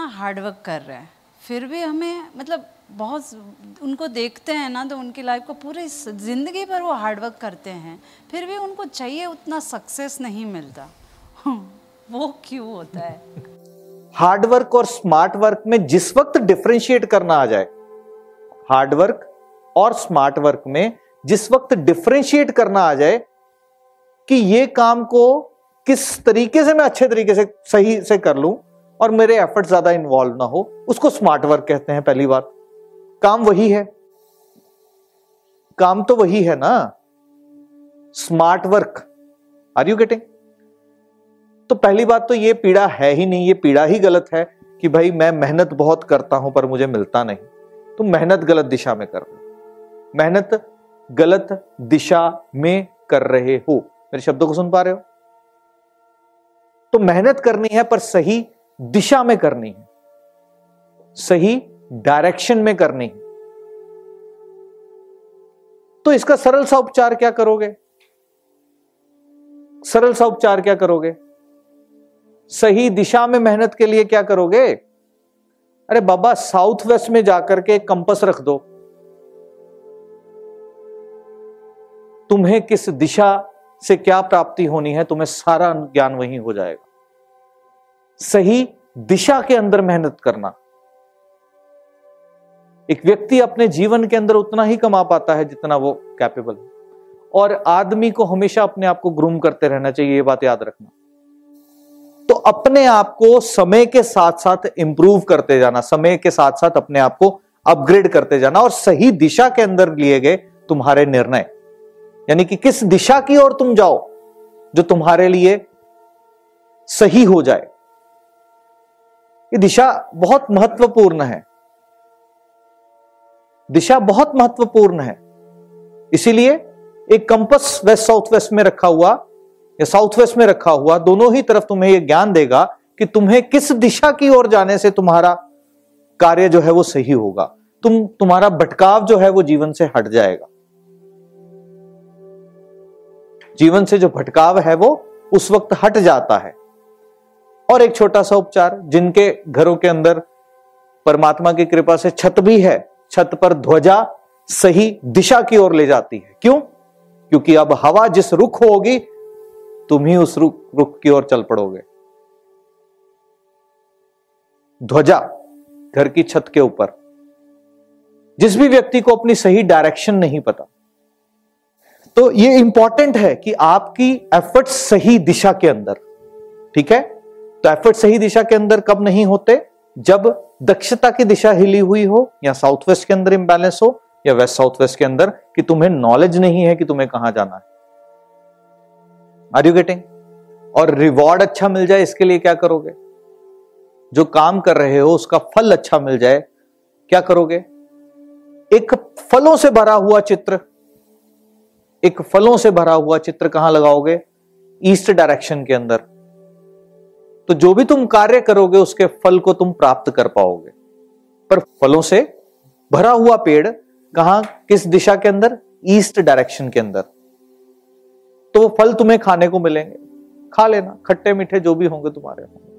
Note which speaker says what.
Speaker 1: Hard work कर रहे हैं। फिर भी हमें मतलब बहुत उनको देखते हैं ना तो उनकी लाइफ को पूरी ज़िंदगी भर वो हार्डवर्क करते हैं। फिर भी उनको चाहिए उतना सक्सेस नहीं मिलता। वो क्यों होता है?
Speaker 2: हार्ड वर्क और स्मार्ट वर्क में जिस वक्त डिफ्रेंशिएट करना आ जाए हार्ड वर्क और स्मार्ट वर्क में जिस वक्त डिफ्रेंशिएट करना आ जाए कि ये काम को किस तरीके से मैं अच्छे तरीके से सही से कर लूँ और मेरे एफर्ट ज़्यादा इन्वॉल्व ना हो, उसको स्मार्ट वर्क कहते हैं पहली बात। काम वही है। काम तो वही है ना। Smart work are you getting तो पहली बात तो ये पीड़ा है ही नहीं, ये पीड़ा ही गलत है कि भाई मैं मेहनत बहुत करता हूँ पर मुझे मिलता नहीं। तुम मेहनत गलत दिशा में कर रहे मेहनत गलत दिशा में कर रहे हो। मेरे शब्दों को सुन पा रहे हो? तो मेहनत करनी है पर सही दिशा में करनी है, सही डायरेक्शन में करनी है। तो इसका सरल सा उपचार क्या करोगे? सरल सा उपचार क्या करोगे? सही दिशा में मेहनत के लिए क्या करोगे? अरे बाबा, साउथ वेस्ट में जाकर के कंपस रख दो। तुम्हें किस दिशा से क्या प्राप्ति होनी है, तुम्हें सारा ज्ञान वहीं हो जाएगा। सही दिशा के अंदर मेहनत करना। एक व्यक्ति अपने जीवन के अंदर उतना ही कमा पाता है जितना वो कैपेबल है। और आदमी को हमेशा अपने आप को ग्रूम करते रहना चाहिए, ये बात याद रखना। तो अपने आप को समय के साथ साथ इंप्रूव करते जाना, समय के साथ साथ अपने आप को अपग्रेड करते जाना और सही दिशा के अंदर लिए गए तुम्हारे निर्णय। यानी कि किस दिशा की ओर तुम जाओ जो तुम्हारे लिए सही हो जाए। ये दिशा बहुत महत्वपूर्ण है। दिशा बहुत महत्वपूर्ण है। इसीलिए एक कंपस वेस्ट साउथ वेस्ट में रखा हुआ, या साउथ वेस्ट में रखा हुआ, दोनों ही तरफ़ तुम्हें यह ज्ञान देगा कि तुम्हें किस दिशा की ओर जाने से तुम्हारा कार्य जो है वो सही होगा। तुम, तुम्हारा भटकाव जो है वो जीवन से हट जाएगा। जीवन से जो भटकाव है वो उस वक्त हट जाता है। और एक छोटा सा उपचार, जिनके घरों के अंदर परमात्मा की कृपा से छत भी है, छत पर ध्वजा सही दिशा की ओर ले जाती है। क्यों? क्योंकि अब हवा जिस रुख होगी, तुम ही उस रुख रुख की ओर चल पड़ोगे। ध्वजा घर की छत के ऊपर। जिस भी व्यक्ति को अपनी सही डायरेक्शन नहीं पता। तो ये इंपॉर्टेंट है कि आपकी एफर्ट सही दिशा के अंदर। ठीक है? तो एफर्ट सही दिशा के अंदर कब नहीं होते? जब दक्षता की दिशा हिली हुई हो या साउथ वेस्ट के अंदर इंबैलेंस हो या वेस्ट साउथ वेस्ट के अंदर कि तुम्हें नॉलेज नहीं है कि तुम्हें कहाँ जाना है। आर यू गेटिंग और रिवॉर्ड अच्छा मिल जाए, इसके लिए क्या करोगे? जो काम कर रहे हो, उसका फल अच्छा मिल जाए, क्या करोगे? एक फलों से भरा हुआ चित्र। एक फलों से भरा हुआ चित्र कहाँ लगाओगे? ईस्ट डायरेक्शन के अंदर। तो जो भी तुम कार्य करोगे, उसके फल को तुम प्राप्त कर पाओगे। पर फलों से भरा हुआ पेड़ कहाँ, किस दिशा के अंदर? ईस्ट डायरेक्शन के अंदर। तो वो फल तुम्हें खाने को मिलेंगे। खा लेना, खट्टे मीठे जो भी होंगे तुम्हारे होंगे।